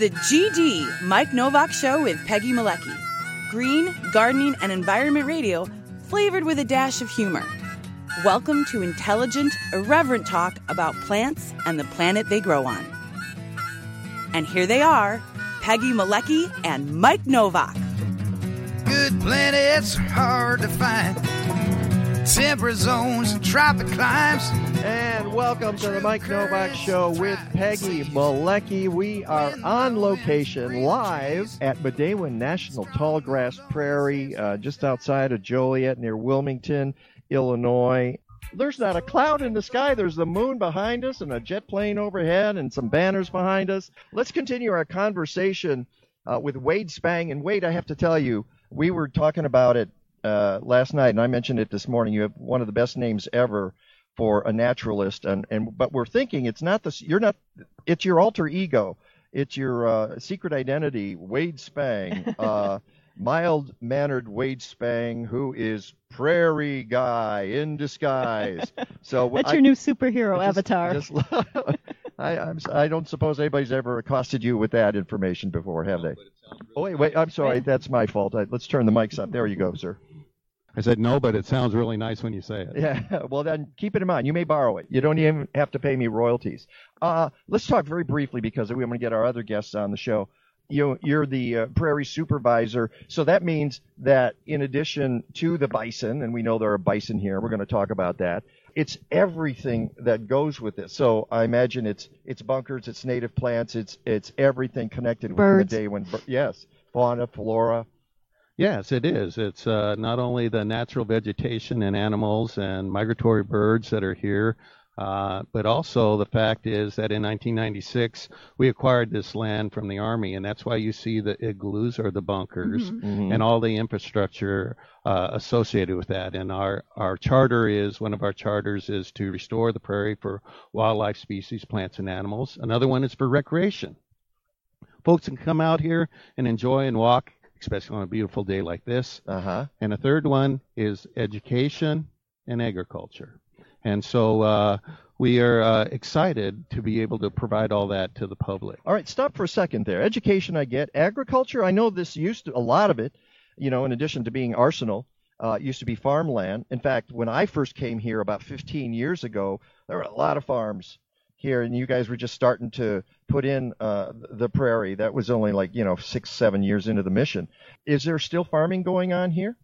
the GD Mike Nowak Show with Peggy Malecki. Green, gardening, and environment radio flavored with a dash of humor. Welcome to intelligent, irreverent talk about plants and the planet they grow on. And here they are Peggy Malecki and Mike Nowak. Good planets hard to find. Temperate zones and tropic climes. And welcome to the Mike Nowak Show with Peggy Malecki. We are on location live at Midewin National Tallgrass Prairie, uh, just outside of Joliet near Wilmington, Illinois. There's not a cloud in the sky. There's the moon behind us and a jet plane overhead and some banners behind us. Let's continue our conversation uh, with Wade Spang. And Wade, I have to tell you, we were talking about it uh, last night, and I mentioned it this morning. You have one of the best names ever for a naturalist, and, and but we're thinking it's not the you're not it's your alter ego, it's your uh, secret identity, Wade Spang, uh, mild mannered Wade Spang, who is prairie guy in disguise. So That's I, your new superhero just- avatar. just- I, I'm, s- I don't suppose anybody's ever accosted you with that information before, have they? Oh wait, wait. I'm sorry. That's my fault. I, let's turn the mics up. There you go, sir. I said no, but it sounds really nice when you say it. Yeah. Well, then keep it in mind. You may borrow it. You don't even have to pay me royalties. Uh, let's talk very briefly because we want to get our other guests on the show. You, you're the uh, prairie supervisor, so that means that in addition to the bison, and we know there are bison here, we're going to talk about that. It's everything that goes with it. So I imagine it's it's bunkers, it's native plants, it's it's everything connected Birds. with the day when yes, fauna, flora. Yes, it is. It's uh, not only the natural vegetation and animals and migratory birds that are here, uh, but also the fact is that in 1996 we acquired this land from the Army, and that's why you see the igloos or the bunkers Mhm. and all the infrastructure uh, associated with that. And our, our charter is one of our charters is to restore the prairie for wildlife species, plants, and animals. Another one is for recreation. Folks can come out here and enjoy and walk, especially on a beautiful day like this. Uh huh. And a third one is education and agriculture. And so uh, we are uh, excited to be able to provide all that to the public. All right, stop for a second there. Education, I get. Agriculture, I know this used to, a lot of it, you know, in addition to being arsenal, uh, used to be farmland. In fact, when I first came here about 15 years ago, there were a lot of farms here, and you guys were just starting to put in uh, the prairie. That was only like, you know, six, seven years into the mission. Is there still farming going on here?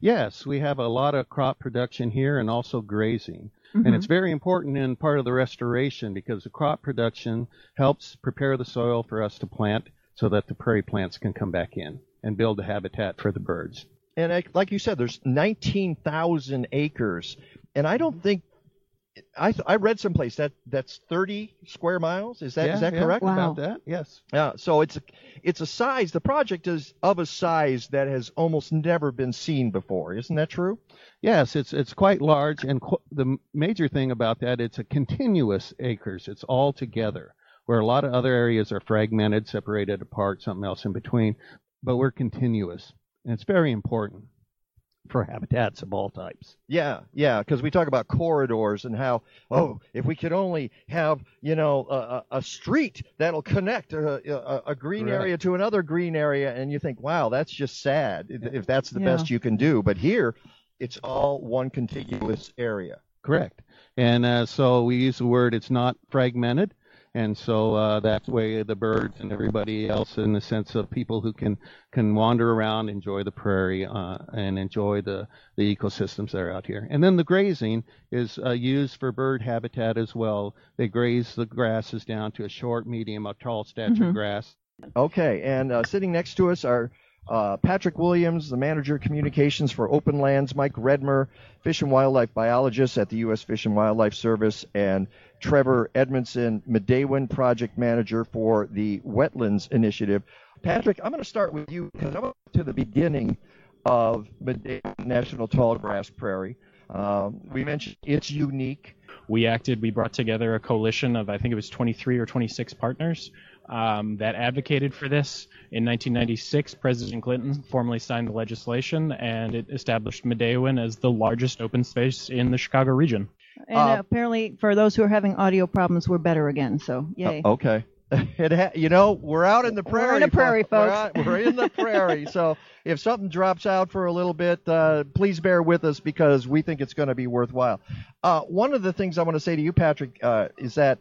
Yes, we have a lot of crop production here and also grazing. Mm-hmm. And it's very important in part of the restoration because the crop production helps prepare the soil for us to plant so that the prairie plants can come back in and build a habitat for the birds. And I, like you said, there's 19,000 acres, and I don't think I I read someplace that that's 30 square miles. Is that is Yeah, that yeah, correct? Wow. About that, yes. Yeah. So it's a, it's a size. The project is of a size that has almost never been seen before. Isn't that true? Yes, it's it's quite large, and qu- the major thing about that, it's a continuous acres. It's all together, where a lot of other areas are fragmented, separated apart, something else in between. But we're continuous, and it's very important for habitats of all types. Yeah, yeah, because we talk about corridors and how, oh, if we could only have, you know, a, a street that'll connect a, a, a green Correct. area to another green area, and you think, wow, that's just sad if if that's the Yeah. best you can do. But here, it's all one contiguous area. Correct. And uh, so we use the word it's not fragmented. And so uh, that way the birds and everybody else, in the sense of people who can, can wander around, enjoy the prairie, uh, and enjoy the, the ecosystems that are out here. And then the grazing is uh, used for bird habitat as well. They graze the grasses down to a short, medium, or tall stature Mhm. grass. Okay, and uh, sitting next to us are uh, Patrick Williams, the manager of communications for Openlands, Mike Redmer, fish and wildlife biologist at the U.S. Fish and Wildlife Service, and Trevor Edmondson, Midewin project manager for the Wetlands Initiative. Patrick, I'm going to start with you because I went to the beginning of Midewin National Tallgrass Prairie. Um, we mentioned it's unique. we acted, we brought together a coalition of, I think it was 23 or 26 partners um, that advocated for this. In 1996, President Clinton formally signed the legislation, and it established Midewin as the largest open space in the Chicago region. And Uh, apparently, for those who are having audio problems, we're better again. So, yay. Uh, okay. It ha- you know, we're out in the prairie. We're prairie. in the prairie, fo- We're, folks. out- we're in the prairie. So if something drops out for a little bit, uh, please bear with us because we think it's going to be worthwhile. Uh, one of the things I want to say to you, Patrick, uh, is that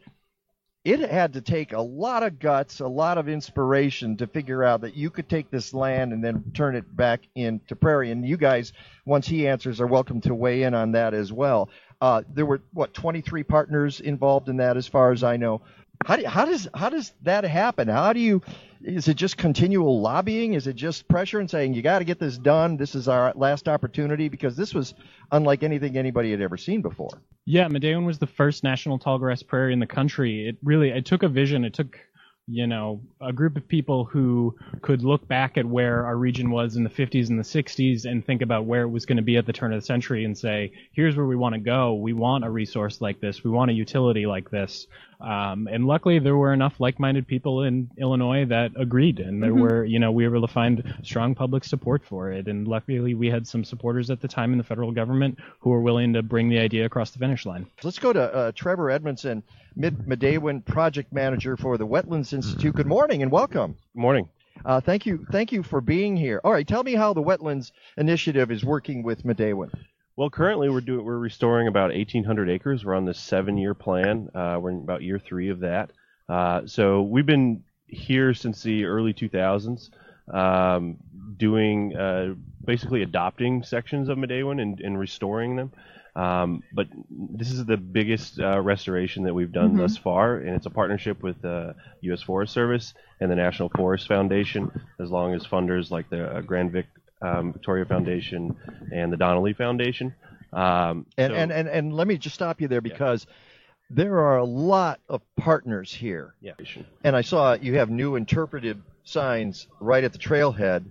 it had to take a lot of guts, a lot of inspiration to figure out that you could take this land and then turn it back into prairie. And you guys, once he answers, are welcome to weigh in on that as well. Uh, there were what 23 partners involved in that, as far as I know. How, do, how does how does that happen? How do you? Is it just continual lobbying? Is it just pressure and saying you got to get this done? This is our last opportunity because this was unlike anything anybody had ever seen before. Yeah, Midewin was the first national tallgrass prairie in the country. It really it took a vision. It took you know a group of people who could look back at where our region was in the 50s and the 60s and think about where it was going to be at the turn of the century and say here's where we want to go we want a resource like this we want a utility like this um, and luckily there were enough like-minded people in illinois that agreed and there were you know we were able to find strong public support for it and luckily we had some supporters at the time in the federal government who were willing to bring the idea across the finish line Let's go to uh, Trevor Edmondson, Mid Midewin project manager for the Wetlands Institute. Good morning and welcome. Good morning. Uh, thank you, thank you for being here. All right, tell me how the Wetlands Initiative is working with Midewin. Well, currently we're doing we're restoring about 1,800 acres. We're on this seven-year plan. Uh, we're in about year three of that. Uh, so we've been here since the early 2000s, um, doing uh, basically adopting sections of Midewin and, and restoring them. Um, but this is the biggest uh, restoration that we've done thus far, and it's a partnership with the U.S. Forest Service and the National Forest Foundation, as long as funders like the uh, Grand Vic um, Victoria Foundation and the Donnelley Foundation. Um, And, so- and, and, and let me just stop you there because there are a lot of partners here. yeah. And I saw you have new interpretive signs right at the trailhead,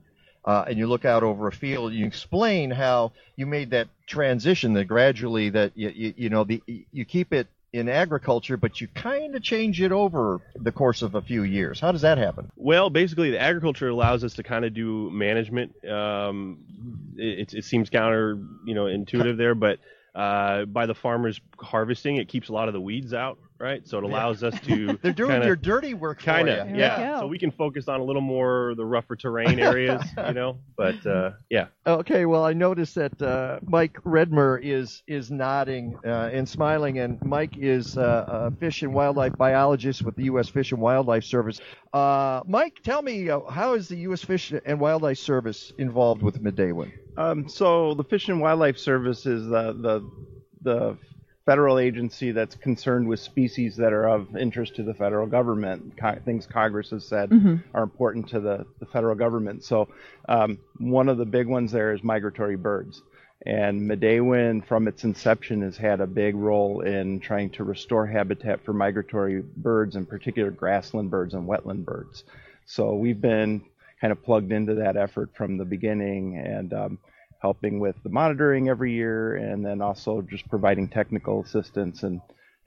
uh, and you look out over a field. And you explain how you made that transition, that gradually that you, you, you know the you keep it in agriculture, but you kind of change it over the course of a few years. How does that happen? Well, basically, the agriculture allows us to kind of do management. Um, it, it seems counter, you know, intuitive there, but uh, by the farmers harvesting, it keeps a lot of the weeds out, right? So it allows us to They're doing kinda, your dirty work kind of, There we yeah. So we can focus on a little more the rougher terrain areas, you know. But uh, yeah, Okay, well, I noticed that uh, Mike Redmer is is nodding uh, and smiling, and Mike is uh, a fish and wildlife biologist with the U.S. Fish and Wildlife Service. Uh, Mike, tell me, uh, how is the U.S. Fish and Wildlife Service involved with Midewin? Um, so the Fish and Wildlife Service is the, the the federal agency that's concerned with species that are of interest to the federal government. Co- things Congress has said are important to the, the federal government. So um, one of the big ones there is migratory birds. And Midewin, from its inception, has had a big role in trying to restore habitat for migratory birds, in particular grassland birds and wetland birds. So we've been kind of plugged into that effort from the beginning and um, helping with the monitoring every year and then also just providing technical assistance and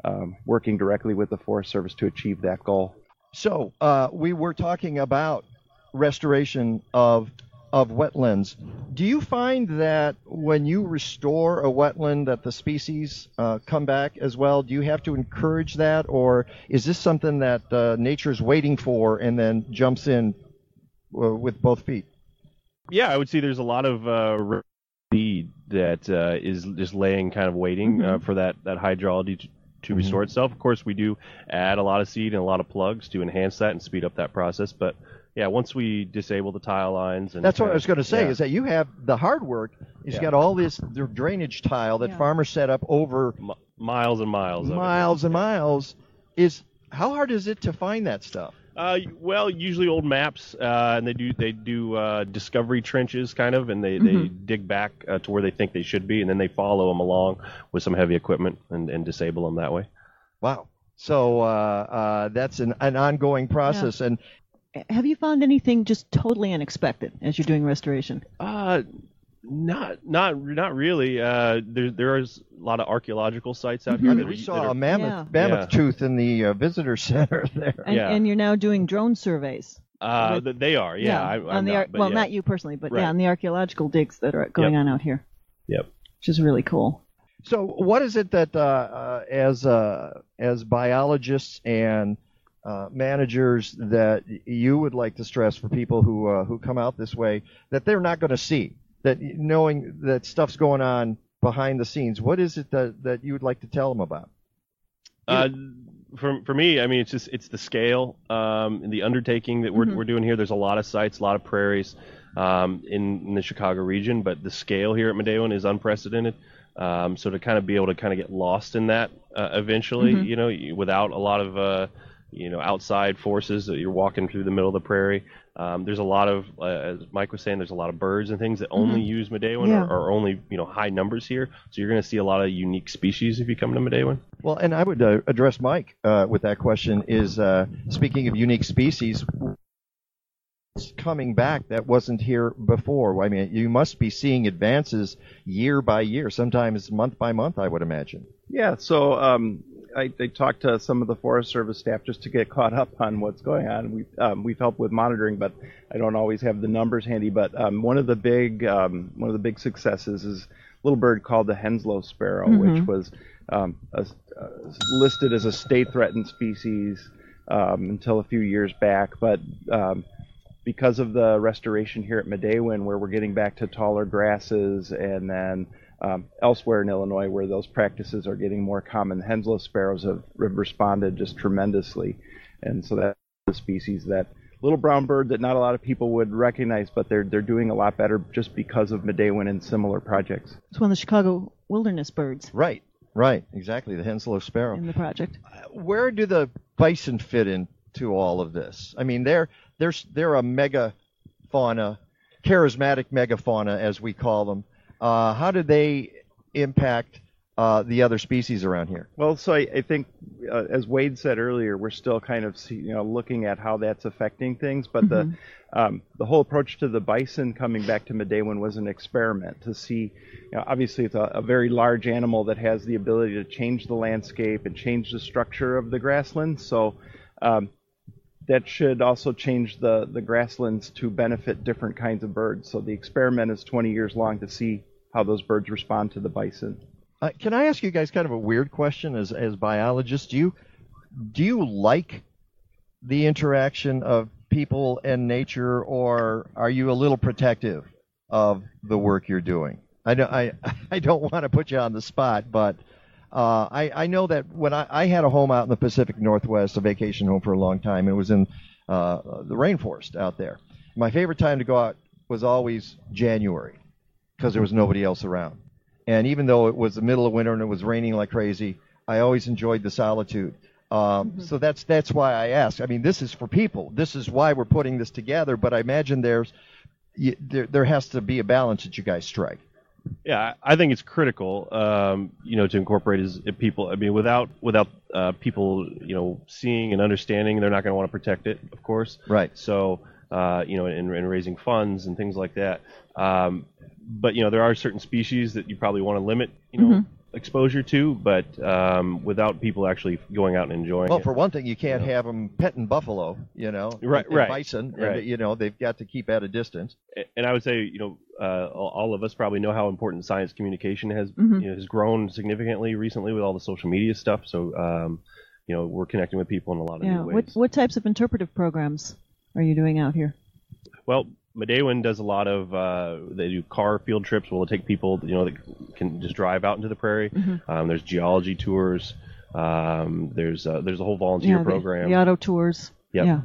um, working directly with the Forest Service to achieve that goal. So uh, we were talking about restoration of of wetlands. Do you find that when you restore a wetland, that the species uh, come back as well? Do you have to encourage that, or is this something that uh, nature's waiting for and then jumps in uh, with both feet? yeah, I would say there's a lot of uh, seed that uh, is just laying, kind of waiting uh, for that that hydrology to, to restore itself. Of course, we do add a lot of seed and a lot of plugs to enhance that and speed up that process. But yeah, once we disable the tile lines, and That's what I was going to say. yeah. Is that you have the hard work? Is you Yeah. got all this the drainage tile that Yeah. farmers set up over Mi- miles and miles. of it. miles and miles. Is how hard is it to find that stuff? Uh, well, usually old maps, uh, and they do they do uh, discovery trenches, kind of, and they, they dig back uh, to where they think they should be, and then they follow them along with some heavy equipment and, and disable them that way. Wow. So uh, uh, that's an, an ongoing process, and Have you found anything just totally unexpected as you're doing restoration? Uh, not not not really. Uh, there there is a lot of archaeological sites out I here. mean, we saw that a mammoth Yeah. mammoth Yeah. tooth in the uh, visitor center there. And, Yeah. and you're now doing drone surveys. uh, with- they are. Yeah, I, on I'm the not, ar- but well, yeah. not you personally, but Right. yeah, on the archaeological digs that are going on out here, Yep. which is really cool. So, what is it that, uh, uh, as uh, as biologists and uh, managers that you would like to stress for people who uh, who come out this way that they're not going to see? That knowing that stuff's going on behind the scenes, what is it that, that you would like to tell them about? Uh, for for me, I mean, it's just it's the scale um, and the undertaking that we're Mhm. we're doing here. There's a lot of sites, a lot of prairies um, in, in the Chicago region, but the scale here at Midewin is unprecedented. Um, so to kind of be able to kind of get lost in that uh, eventually, Mhm. you know, without a lot of uh, you know outside forces that you're walking through the middle of the prairie. Um, there's a lot of, uh, as Mike was saying, there's a lot of birds and things that only use Midewin Yeah. or, or only you know high numbers here. So you're going to see a lot of unique species if you come to Midewin. Well, and I would uh, address Mike uh, with that question. Is uh, speaking of unique species, what's coming back that wasn't here before? I mean, you must be seeing advances year by year, sometimes month by month. I would imagine. Yeah, so um, I, I talked to some of the Forest Service staff just to get caught up on what's going on. We've, um, we've helped with monitoring, but I don't always have the numbers handy. But um, one of the big um, one of the big successes is a little bird called the Henslow sparrow, which was um, a, uh, listed as a state threatened species um, until a few years back, but um, because of the restoration here at Midewin, where we're getting back to taller grasses, and then um, elsewhere in Illinois, where those practices are getting more common, Henslow sparrows have, have responded just tremendously, and so that's the species that little brown bird that not a lot of people would recognize, but they're they're doing a lot better just because of Midewin and similar projects. It's one of the Chicago wilderness birds Right. Right. Exactly. The Henslow sparrow. in the project. where do the bison fit into all of this? I mean, they're they're they're a mega fauna, charismatic megafauna as we call them. Uh, how do they impact uh, the other species around here? Well, so I, I think, uh, as Wade said earlier, we're still kind of see, you know looking at how that's affecting things. But the um, the whole approach to the bison coming back to Midewin was an experiment to see. You know, obviously, it's a, a very large animal that has the ability to change the landscape and change the structure of the grasslands. So. Um, that should also change the, the grasslands to benefit different kinds of birds. So the experiment is 20 years long to see how those birds respond to the bison. Uh, can I ask you guys kind of a weird question as as biologists? Do you do you like the interaction of people and nature, or are you a little protective of the work you're doing? I don't I I don't want to put you on the spot, but uh, I I know that when I, I had a home out in the Pacific Northwest, a vacation home for a long time, it was in uh, the rainforest out there. My favorite time to go out was always January because there was nobody else around. And even though it was the middle of winter and it was raining like crazy, I always enjoyed the solitude. Um, So that's that's why I ask. I mean, this is for people. This is why we're putting this together. But I imagine there's y- there there has to be a balance that you guys strike. Yeah, I I think it's critical, um, you know, to incorporate as if people. I mean, without without uh, people, you know, seeing and understanding, they're not going to want to protect it, of course. Right. So, uh, you know, in, in raising funds and things like that. Um, but you know, there are certain species that you probably want to limit, you know, exposure to. But um, without people actually going out and enjoying Well, it. for one thing, you can't have them petting buffalo. You know, Right, and right, Bison. and, right. you know, they've got to keep at a distance. and I would say, you know, uh, all all of us probably know how important science communication has Mhm. you know, has grown significantly recently with all the social media stuff. So, um, you know, we're connecting with people in a lot of Yeah. new What ways. what types of interpretive programs are you doing out here? Well, Midewin does a lot of uh, they do car field trips. Where they'll take people, you know, that can just drive out into the prairie. Mm-hmm. Um, there's geology tours. Um, there's uh, there's a whole volunteer yeah, program. The, auto tours. Yep. Yeah.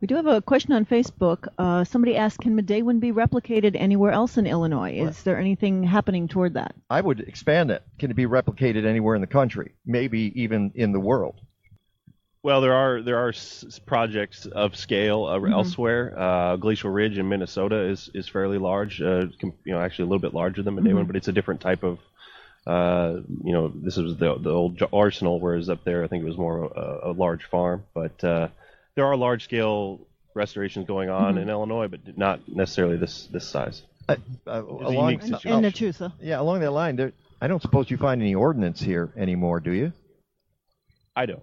We do have a question on Facebook. Uh, somebody asked, "Can Midewin be replicated anywhere else in Illinois? Is there anything happening toward that?" I would expand it. Can it be replicated anywhere in the country? Maybe even in the world. Well, there are there are s- s- projects of scale uh, Mm-hmm. elsewhere. Uh, Glacial Ridge in Minnesota is, is fairly large. Uh, com- you know, actually a little bit larger than Mm-hmm. But it's a different type of. Uh, you know, this was the the old arsenal, whereas up there I think it was more a, a large farm. But uh, there are large scale restorations going on Mm-hmm. in Illinois, but not necessarily this this size. Uh, uh, along, unique In, situation. in Nachusa. yeah, along that line, there, I don't suppose you find any ordnance here anymore, do you? I don't.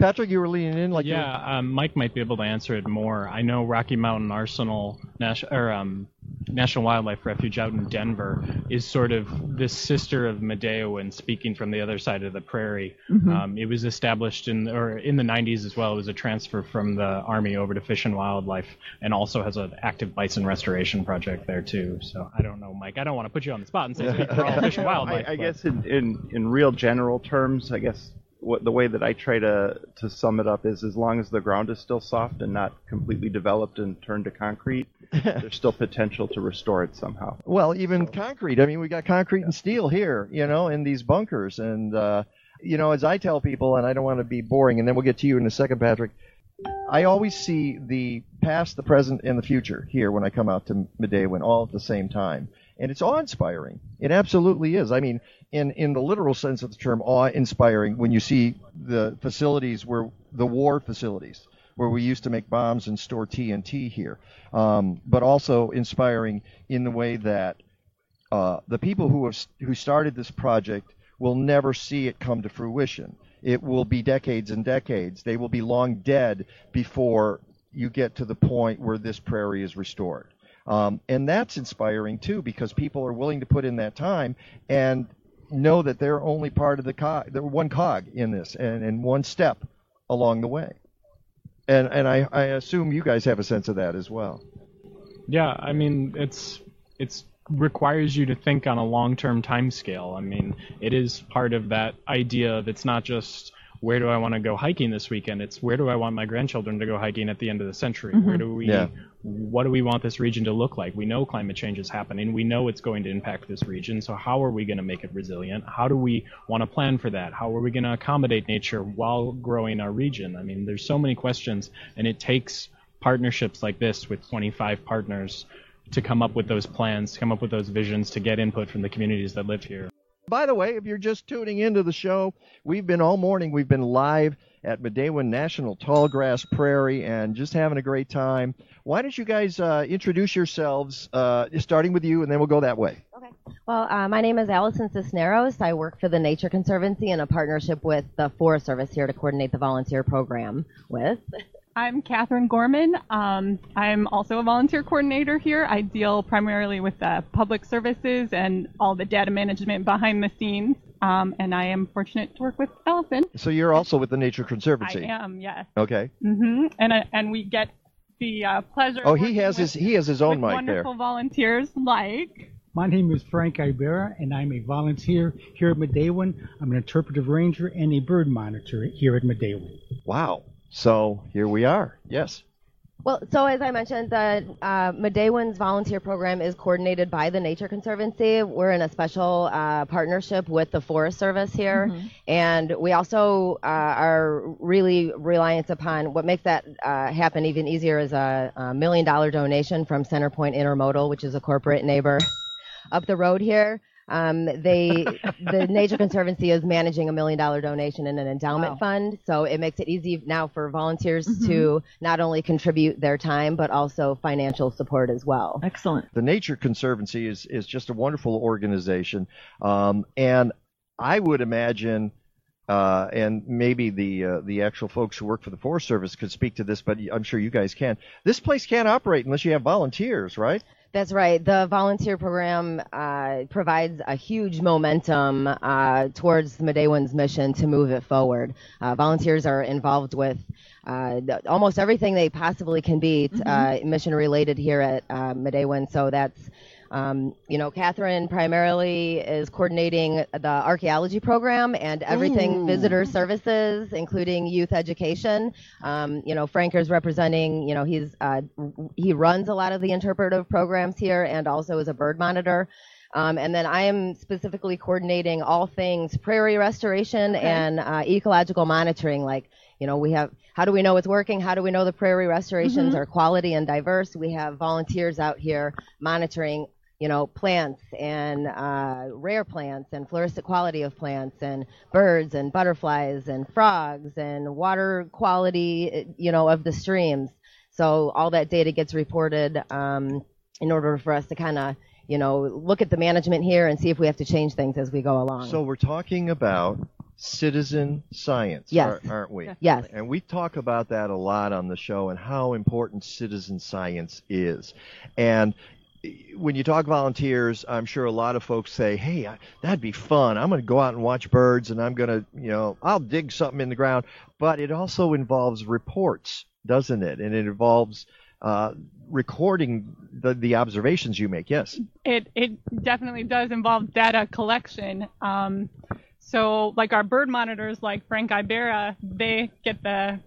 Patrick, you were leaning in like yeah, um, Mike might be able to answer it more. I know Rocky Mountain Arsenal Nas- or um, National Wildlife Refuge out in Denver is sort of the sister of Midewin, speaking from the other side of the prairie. Mm-hmm. Um, it was established in or in the 90s as well. It was a transfer from the Army over to Fish and Wildlife, and also has an active bison restoration project there too. So I don't know, Mike. I don't want to put you on the spot and say speak for all Fish and Wildlife. I, I guess in, in in real general terms, I guess what the way that I try to to sum it up is as long as the ground is still soft and not completely developed and turned to concrete, there's still potential to restore it somehow. Well, even concrete. I mean, we got concrete and steel here, you know, in these bunkers. And, uh, you know, as I tell people, and I don't want to be boring, and then we'll get to you in a second, Patrick. I always see the past, the present, and the future here when I come out to Midewin all at the same time. And it's awe-inspiring. It absolutely is. I mean, in, in the literal sense of the term, awe-inspiring when you see the facilities where the war facilities where we used to make bombs and store TNT here, um, but also inspiring in the way that uh, the people who have who started this project will never see it come to fruition. It will be decades and decades. They will be long dead before you get to the point where this prairie is restored. Um, and that's inspiring too, because people are willing to put in that time and know that they're only part of the cog, they're one cog in this, and, and one step along the way. And and I, I assume you guys have a sense of that as well. Yeah, I mean it's it's requires you to think on a long-term time scale. I mean, it is part of that idea of it's not just where do I want to go hiking this weekend? It's where do I want my grandchildren to go hiking at the end of the century? Where mm-hmm. do we Yeah. what do we want this region to look like? We know climate change is happening. We know it's going to impact this region. So how are we going to make it resilient? How do we want to plan for that? How are we going to accommodate nature while growing our region? I mean, there's so many questions and it takes partnerships like this with 25 partners to come up with those plans, to come up with those visions, to get input from the communities that live here. By the way, if you're just tuning into the show, we've been all morning. We've been live at Midewin National Tallgrass Prairie and just having a great time. Why don't you guys uh, introduce yourselves, uh, starting with you, and then we'll go that way. Okay. Well, uh, my name is Allison Cisneros. I work for the Nature Conservancy in a partnership with the Forest Service here to coordinate the volunteer program with. I'm Catherine Gorman. Um, I'm also a volunteer coordinator here. I deal primarily with uh, public services and all the data management behind the scenes. Um, and I am fortunate to work with Allison. So you're also with the Nature Conservancy. I am, yes. Okay. Mm-hmm. And I, and we get the uh, pleasure. Oh, of he working has his he has his own with mic there. wonderful volunteers like. My name is Frank Ibera, and I'm a volunteer here at Midewin. I'm an interpretive ranger and a bird monitor here at Midewin. Wow. So here we are. Yes. Well, so as I mentioned, the uh, Midewin's volunteer program is coordinated by the Nature Conservancy. We're in a special uh, partnership with the Forest Service here, and we also uh, are really reliant upon what makes that uh, happen even easier is a, a million dollar donation from Centerpoint Intermodal, which is a corporate neighbor up the road here. Um, they, the Nature Conservancy is managing a million dollar donation in an endowment Wow. fund, so it makes it easy now for volunteers to not only contribute their time but also financial support as well. Excellent. The Nature Conservancy is is just a wonderful organization, um, and I would imagine. Uh, and maybe the uh, the actual folks who work for the Forest Service could speak to this, but I'm sure you guys can. This place can't operate unless you have volunteers, right? That's right. The volunteer program uh, provides a huge momentum uh, towards Midewin's mission to move it forward. Uh, volunteers are involved with uh, th- almost everything they possibly can be t- uh, mission related here at uh. So that's um, you know, Catherine primarily is coordinating the archaeology program and everything Ooh. visitor services, including youth education. Um, you know, Frank is representing, you know, he's, uh, he runs a lot of the interpretive programs here and also is a bird monitor. Um, and then I am specifically coordinating all things prairie restoration and uh, ecological monitoring. Like, you know, we have how do we know it's working? How do we know the prairie restorations are quality and diverse? We have volunteers out here monitoring, you know, plants and uh, rare plants and floristic quality of plants and birds and butterflies and frogs and water quality, you know, of the streams. So all that data gets reported um, in order for us to kind of, you know, look at the management here and see if we have to change things as we go along. So we're talking about citizen science, Yes. ar- aren't we? Yes. And we talk about that a lot on the show and how important citizen science is. And when you talk volunteers, I'm sure a lot of folks say, "Hey, I, that'd be fun. I'm going to go out and watch birds, and I'm going to, you know, I'll dig something in the ground." But it also involves reports, doesn't it? And it involves uh, recording the the observations you make. Yes. It it definitely does involve data collection. Um, so like our bird monitors, like Frank Ibera, they get the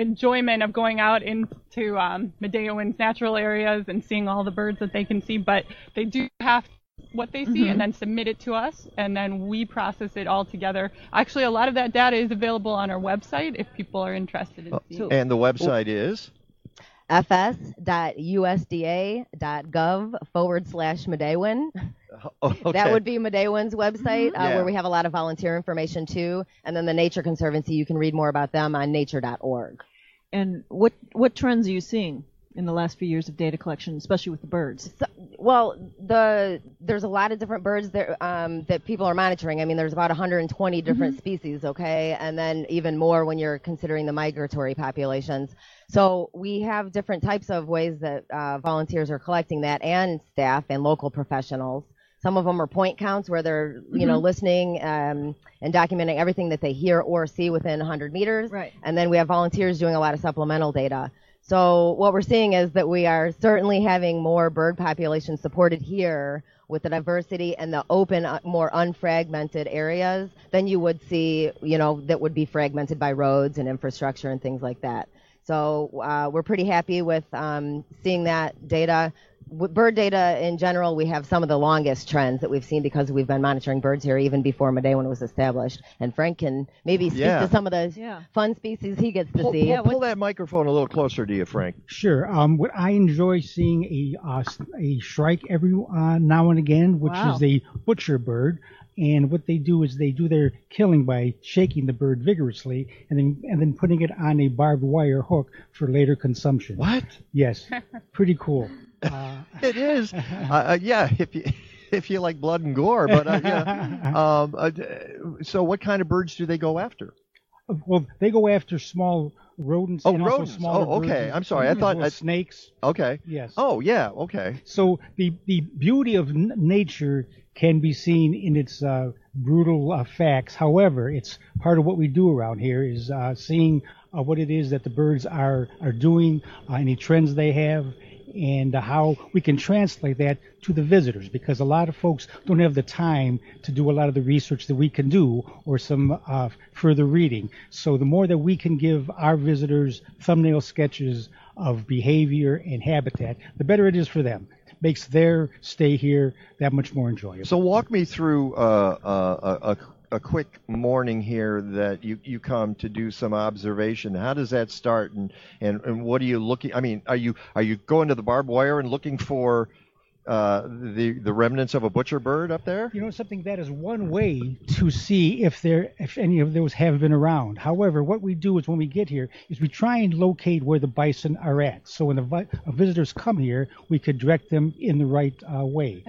enjoyment of going out into um, Midewin's natural areas and seeing all the birds that they can see, but they do have what they see Mhm. and then submit it to us, and then we process it all together. Actually, a lot of that data is available on our website if people are interested in seeing. And the website is fs.usda.gov forward slash Midewin. okay. That would be Midewin's website, uh, Yeah. where we have a lot of volunteer information too. And then the Nature Conservancy, you can read more about them on nature.org. And what what trends are you seeing in the last few years of data collection, especially with the birds? So, well, the there's a lot of different birds that um, that people are monitoring. I mean, there's about 120 different species, okay, and then even more when you're considering the migratory populations. So we have different types of ways that uh, volunteers are collecting that, and staff and local professionals. Some of them are point counts where they're, you know, Mhm. listening um, and documenting everything that they hear or see within 100 meters. Right. And then we have volunteers doing a lot of supplemental data. So what we're seeing is that we are certainly having more bird populations supported here with the diversity and the open, uh, more unfragmented areas than you would see, you know, that would be fragmented by roads and infrastructure and things like that. So uh, we're pretty happy with um, seeing that data. With bird data in general, we have some of the longest trends that we've seen because we've been monitoring birds here even before Midewin was established. And Frank can maybe speak Yeah. to some of the Yeah. fun species he gets to Pull, see. pull, pull that microphone a little closer to you, Frank. Sure. Um, what I enjoy seeing a uh, s- a shrike every uh, now and again, which Wow. is a butcher bird. And what they do is they do their killing by shaking the bird vigorously and then and then putting it on a barbed wire hook for later consumption. What? Yes. Pretty cool. Uh, It is. uh, uh, yeah, if you if you like blood and gore, but uh, yeah. Um, uh, so, what kind of birds do they go after? well, they go after small rodents Oh, rodents. Oh, okay. birds I'm sorry. I thought I- snakes. Okay. Yes. Oh, yeah. Okay. So the the beauty of n- nature can be seen in its uh, brutal uh, facts. However, it's part of what we do around here is uh, seeing uh, what it is that the birds are are doing, uh, any trends they have, and uh, how we can translate that to the visitors. Because a lot of folks don't have the time to do a lot of the research that we can do or some uh, further reading. So the more that we can give our visitors thumbnail sketches of behavior and habitat, the better it is for them makes their stay here that much more enjoyable. So, walk me through uh, uh, a, a, a quick morning here that you, you come to do some observation. How does that start, and, and, and what are you looking? I mean, are you are you going to the barbed wire and looking for uh, the the remnants of a butcher bird up there? You know something that is one way to see if there if any of those have been around. However, what we do is when we get here is we try and locate where the bison are at. So when the vi- uh, visitors come here, we could direct them in the right uh, way.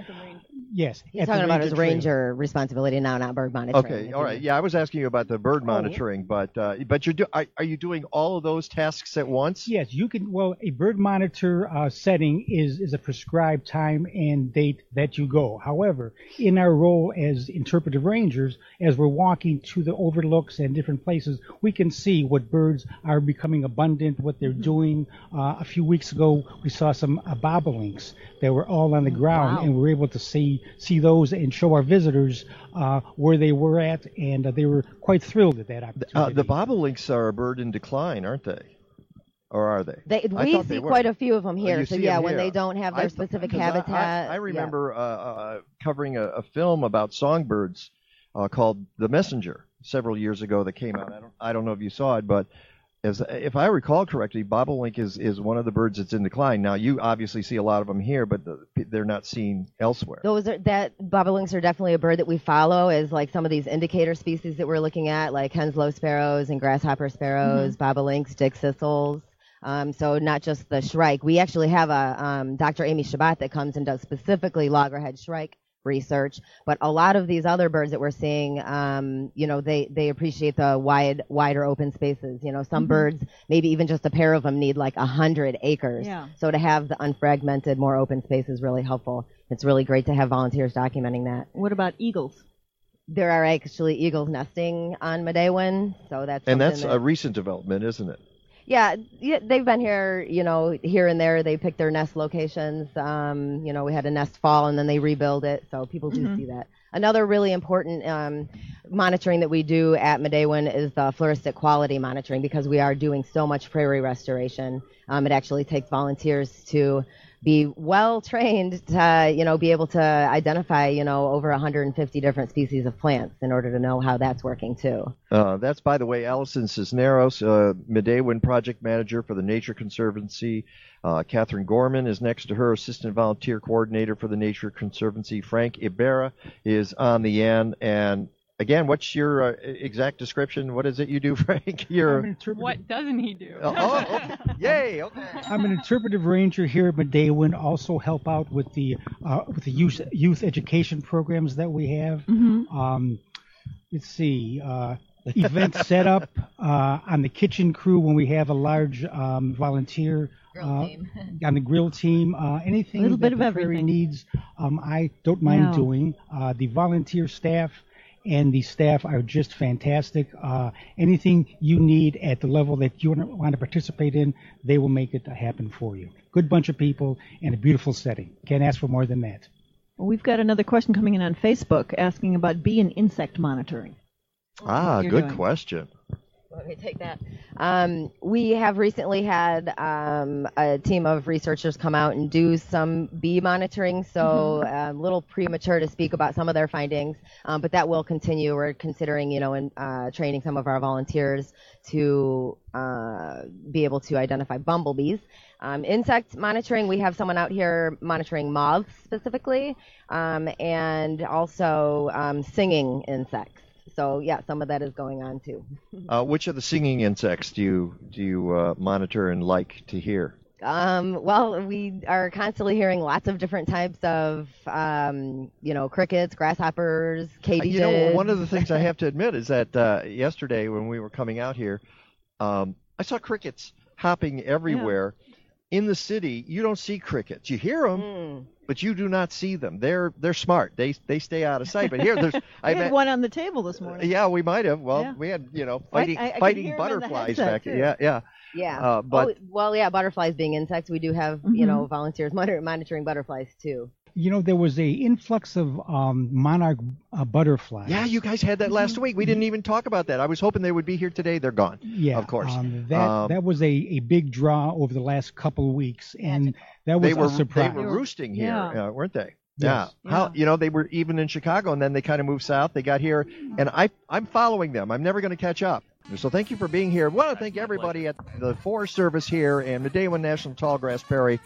Yes. He's at talking about his ranger trail. ranger responsibility now, not bird monitoring. Okay, all right. Yeah, I was asking you about the bird monitoring, but uh, but you're do, are, are you doing all of those tasks at once? Yes, you can. Well, a bird monitor uh, setting is is a prescribed time and date that you go. However, in our role as interpretive rangers, as we're walking to the overlooks and different places, we can see what birds are becoming abundant, what they're doing. Uh, a few weeks ago, we saw some uh, bobolinks that were all on the ground, Wow. and we were able to see see those and show our visitors uh, where they were at, and uh, they were quite thrilled at that opportunity. Uh, the bobolinks are a bird in decline, aren't they? Or are they? They, we thought they see quite a few of them Oh, here. you so see yeah, 'em when here. they don't have their th- specific 'cause I- habitat. I, I yeah. remember uh, uh, covering a, a film about songbirds uh, called The Messenger several years ago that came out. I don't, I don't know if you saw it, but as if I recall correctly, bobolink is, is one of the birds that's in decline. Now you obviously see a lot of them here, but the, they're not seen elsewhere. Those are that bobolinks are definitely a bird that we follow as like some of these indicator species that we're looking at, like Henslow sparrows and grasshopper sparrows, bobolinks, dickcissels. Um, so not just the shrike. We actually have a um, Dr. Amy Shabbat that comes and does specifically loggerhead shrike research. But a lot of these other birds that we're seeing, um, you know, they, they appreciate the wide, wider open spaces. You know, some Mhm. birds, maybe even just a pair of them need like a hundred acres. Yeah. So to have the unfragmented, more open space is really helpful. It's really great to have volunteers documenting that. What about eagles? There are actually eagles nesting on Midewin, so that's And that's that- a recent development, isn't it? Yeah, yeah, they've been here, you know, here and there. They pick their nest locations. Um, you know, we had a nest fall and then they rebuild it, so people do Mhm. see that. Another really important um, monitoring that we do at Midewin is the floristic quality monitoring because we are doing so much prairie restoration. Um, it actually takes volunteers to be well trained to, you know, be able to identify, you know, over 150 different species of plants in order to know how that's working too. Uh, that's, by the way, Allison Cisneros, uh, Midewin project manager for the Nature Conservancy. Uh, Catherine Gorman is next to her, assistant volunteer coordinator for the Nature Conservancy. Frank Ibera is on the end. And again, what's your uh, exact description? What is it you do, Frank? You're What doesn't he do? oh, oh, okay. yay, okay. I'm an interpretive ranger here at Midewin. Also help out with the uh, with the youth youth education programs that we have. Mm-hmm. Um, let's see. Uh, event setup uh, on the kitchen crew when we have a large um, volunteer uh, on the grill team. Uh, anything A little that bit of the prairie everything. needs, um, I don't mind Yeah. doing. Uh, the volunteer staff and the staff are just fantastic. Uh, anything you need at the level that you want to participate in, they will make it happen for you. Good bunch of people and a beautiful setting. Can't ask for more than that. Well, we've got another question coming in on Facebook asking about bee and insect monitoring. Ah, good doing. question. Let me take that. Um, we have recently had um, a team of researchers come out and do some bee monitoring, so a little premature to speak about some of their findings, um, but that will continue. We're considering, you know, uh, training some of our volunteers to uh, be able to identify bumblebees. Um, insect monitoring, we have someone out here monitoring moths specifically, um, and also um, singing insects. So yeah, some of that is going on too. Uh, which of the singing insects do you do you uh, monitor and like to hear? Um, well, we are constantly hearing lots of different types of, um, you know, crickets, grasshoppers, katydids. You know, one of the things I have to admit is that uh, yesterday when we were coming out here, um, I saw crickets hopping everywhere. In the city, you don't see crickets. You hear them, Mm. But you do not see them. They're they're smart. They they stay out of sight. But here, there's We I had met, one on the table this morning. yeah, we might have. Well, Yeah. we had you know fighting I- I could fighting hear 'em in the butterflies back. too. Yeah, yeah. Yeah. Uh, but oh, well, yeah, butterflies being insects, we do have, you know, volunteers monitor- monitoring butterflies too. You know, there was a influx of um, monarch uh, butterflies. yeah, you guys had that last week. We didn't even talk about that. I was hoping they would be here today. They're gone. Yeah, of course. Um, that Um, that was a, a big draw over the last couple of weeks, and that was they were a surprise. they were roosting here, Yeah. uh, weren't they? Yes. Yeah. How you know they were even in Chicago and then they kind of moved south. They got here, and I I'm following them. I'm never going to catch up. So thank you for being here. I want to thank everybody at the Forest Service here and Midewin National Tallgrass Prairie.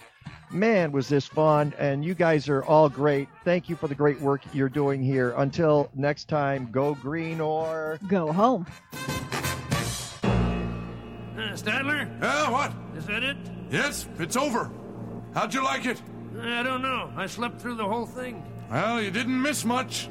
Man, was this fun, and you guys are all great. Thank you for the great work you're doing here. Until next time, go green or Go home. Uh, Stadler? Yeah, what? Is that it? Yes, it's over. How'd you like it? I don't know. I slept through the whole thing. Well, you didn't miss much.